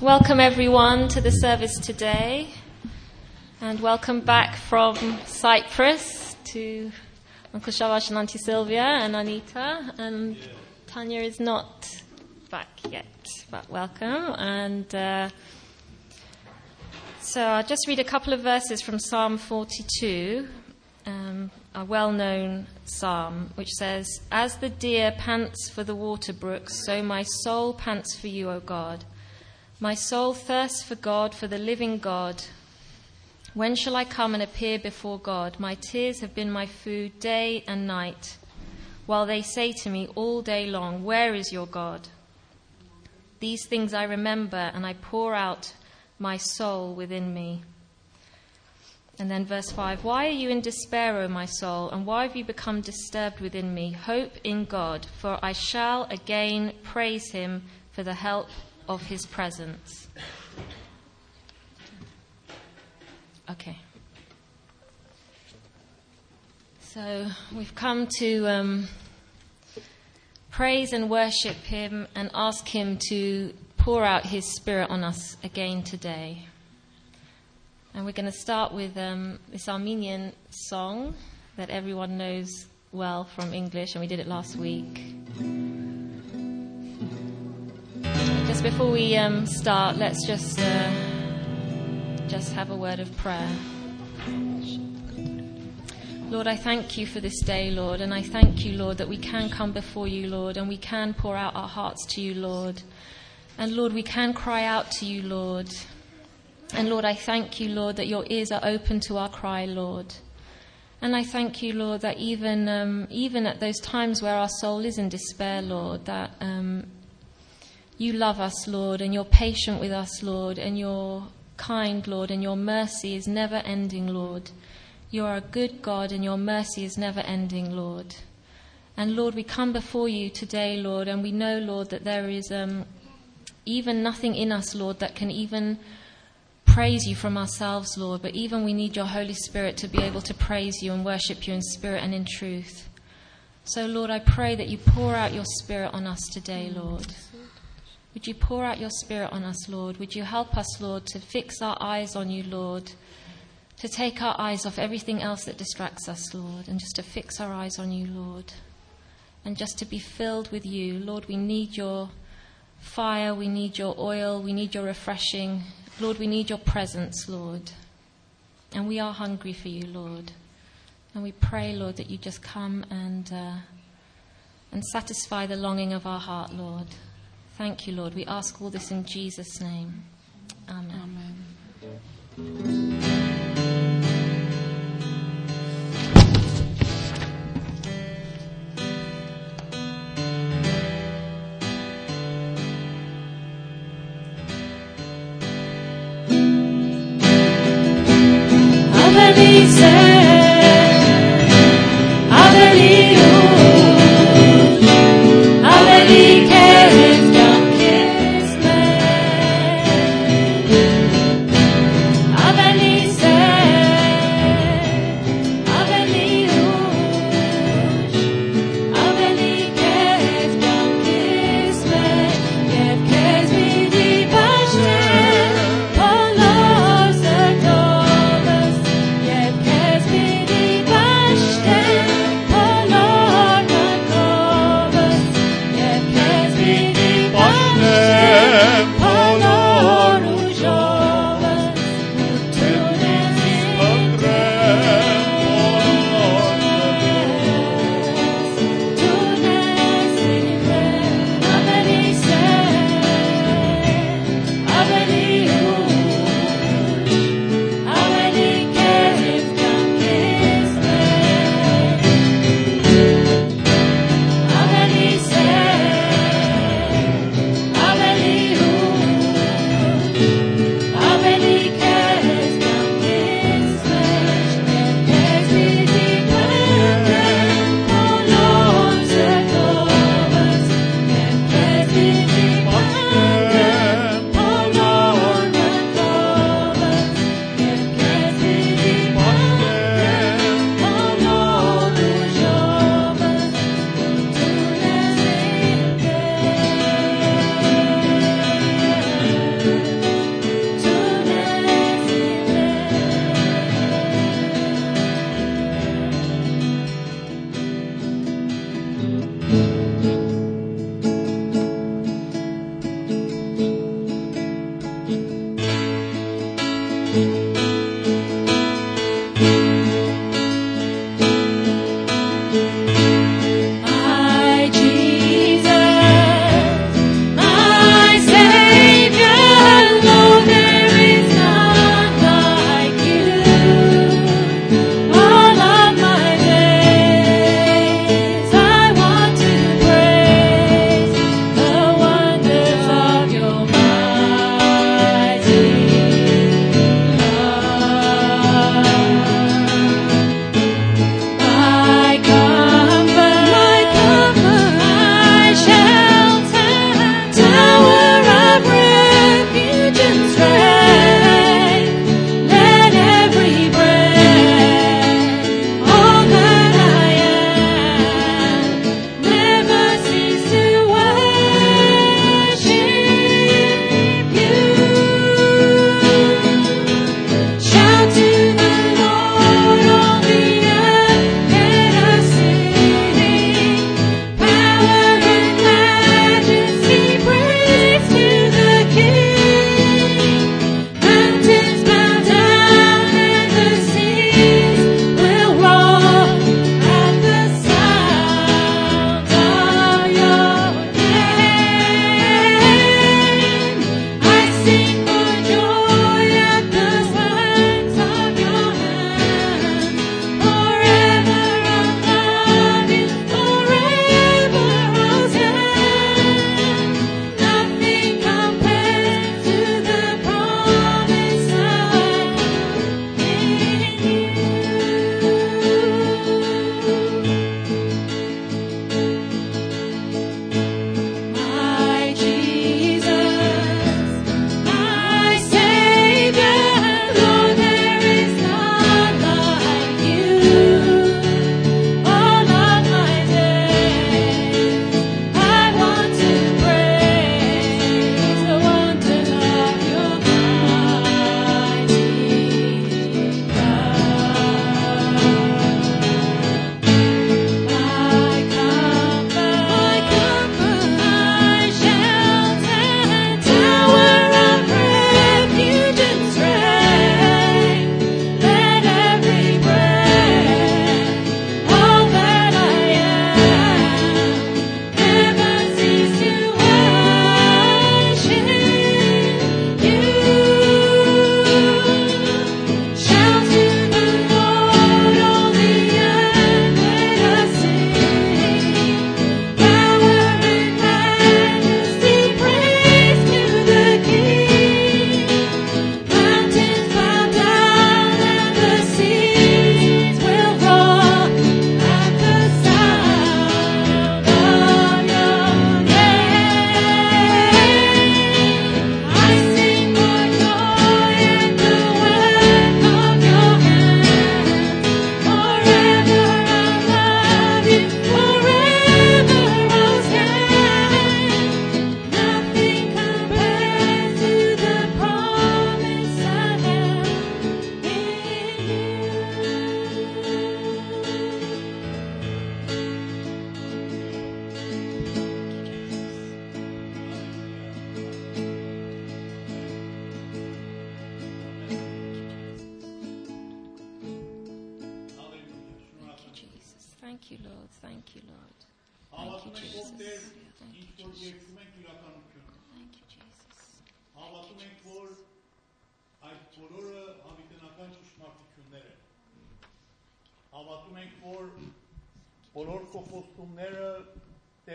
Welcome everyone to the service today, and welcome back from Cyprus to Uncle Shavash and Auntie Sylvia and Anita. And Tanya is not back yet, but welcome. And uh, so I'll just read a couple of verses from Psalm 42, um, a well known psalm, which says, As the deer pants for the water brooks, so my soul pants for you, O God. My soul thirsts for God, for the living God. When shall I come and appear before God? My tears have been my food day and night, while they say to me all day long, Where is your God? These things I remember, and I pour out my soul within me. And then verse 5 Why are you in despair, O my soul, and why have you become disturbed within me? Hope in God, for I shall again praise him for the help of his presence. Okay. So we've come to um, praise and worship him and ask him to pour out his spirit on us again today. And we're going to start with um, this Armenian song that everyone knows well from English, and we did it last week. Just before we um, start, let's just uh, just have a word of prayer. Lord, I thank you for this day, Lord, and I thank you, Lord, that we can come before you, Lord, and we can pour out our hearts to you, Lord. And Lord, we can cry out to you, Lord. And Lord, I thank you, Lord, that your ears are open to our cry, Lord. And I thank you, Lord, that even um, even at those times where our soul is in despair, Lord, that um, you love us, Lord, and you're patient with us, Lord, and you're kind, Lord, and your mercy is never ending, Lord. You are a good God, and your mercy is never ending, Lord. And Lord, we come before you today, Lord, and we know, Lord, that there is um, even nothing in us, Lord, that can even praise you from ourselves, Lord, but even we need your Holy Spirit to be able to praise you and worship you in spirit and in truth. So, Lord, I pray that you pour out your spirit on us today, Lord. Would you pour out your spirit on us, Lord? Would you help us, Lord, to fix our eyes on you, Lord? To take our eyes off everything else that distracts us, Lord, and just to fix our eyes on you, Lord. And just to be filled with you. Lord, we need your fire, we need your oil, we need your refreshing. Lord, we need your presence, Lord. And we are hungry for you, Lord. And we pray, Lord, that you just come and, uh, and satisfy the longing of our heart, Lord. Thank you, Lord. We ask all this in Jesus' name. Amen. Amen. Thank you, Lord. Thank you, Lord. Thank you, Jesus. Thank you, Jesus. Thank you, Jesus. Հավատում ենք, որ այդ բոլորը հավիտենական ճշմարտություններ են։ Հավատում ենք, որ բոլոր փոխոստումները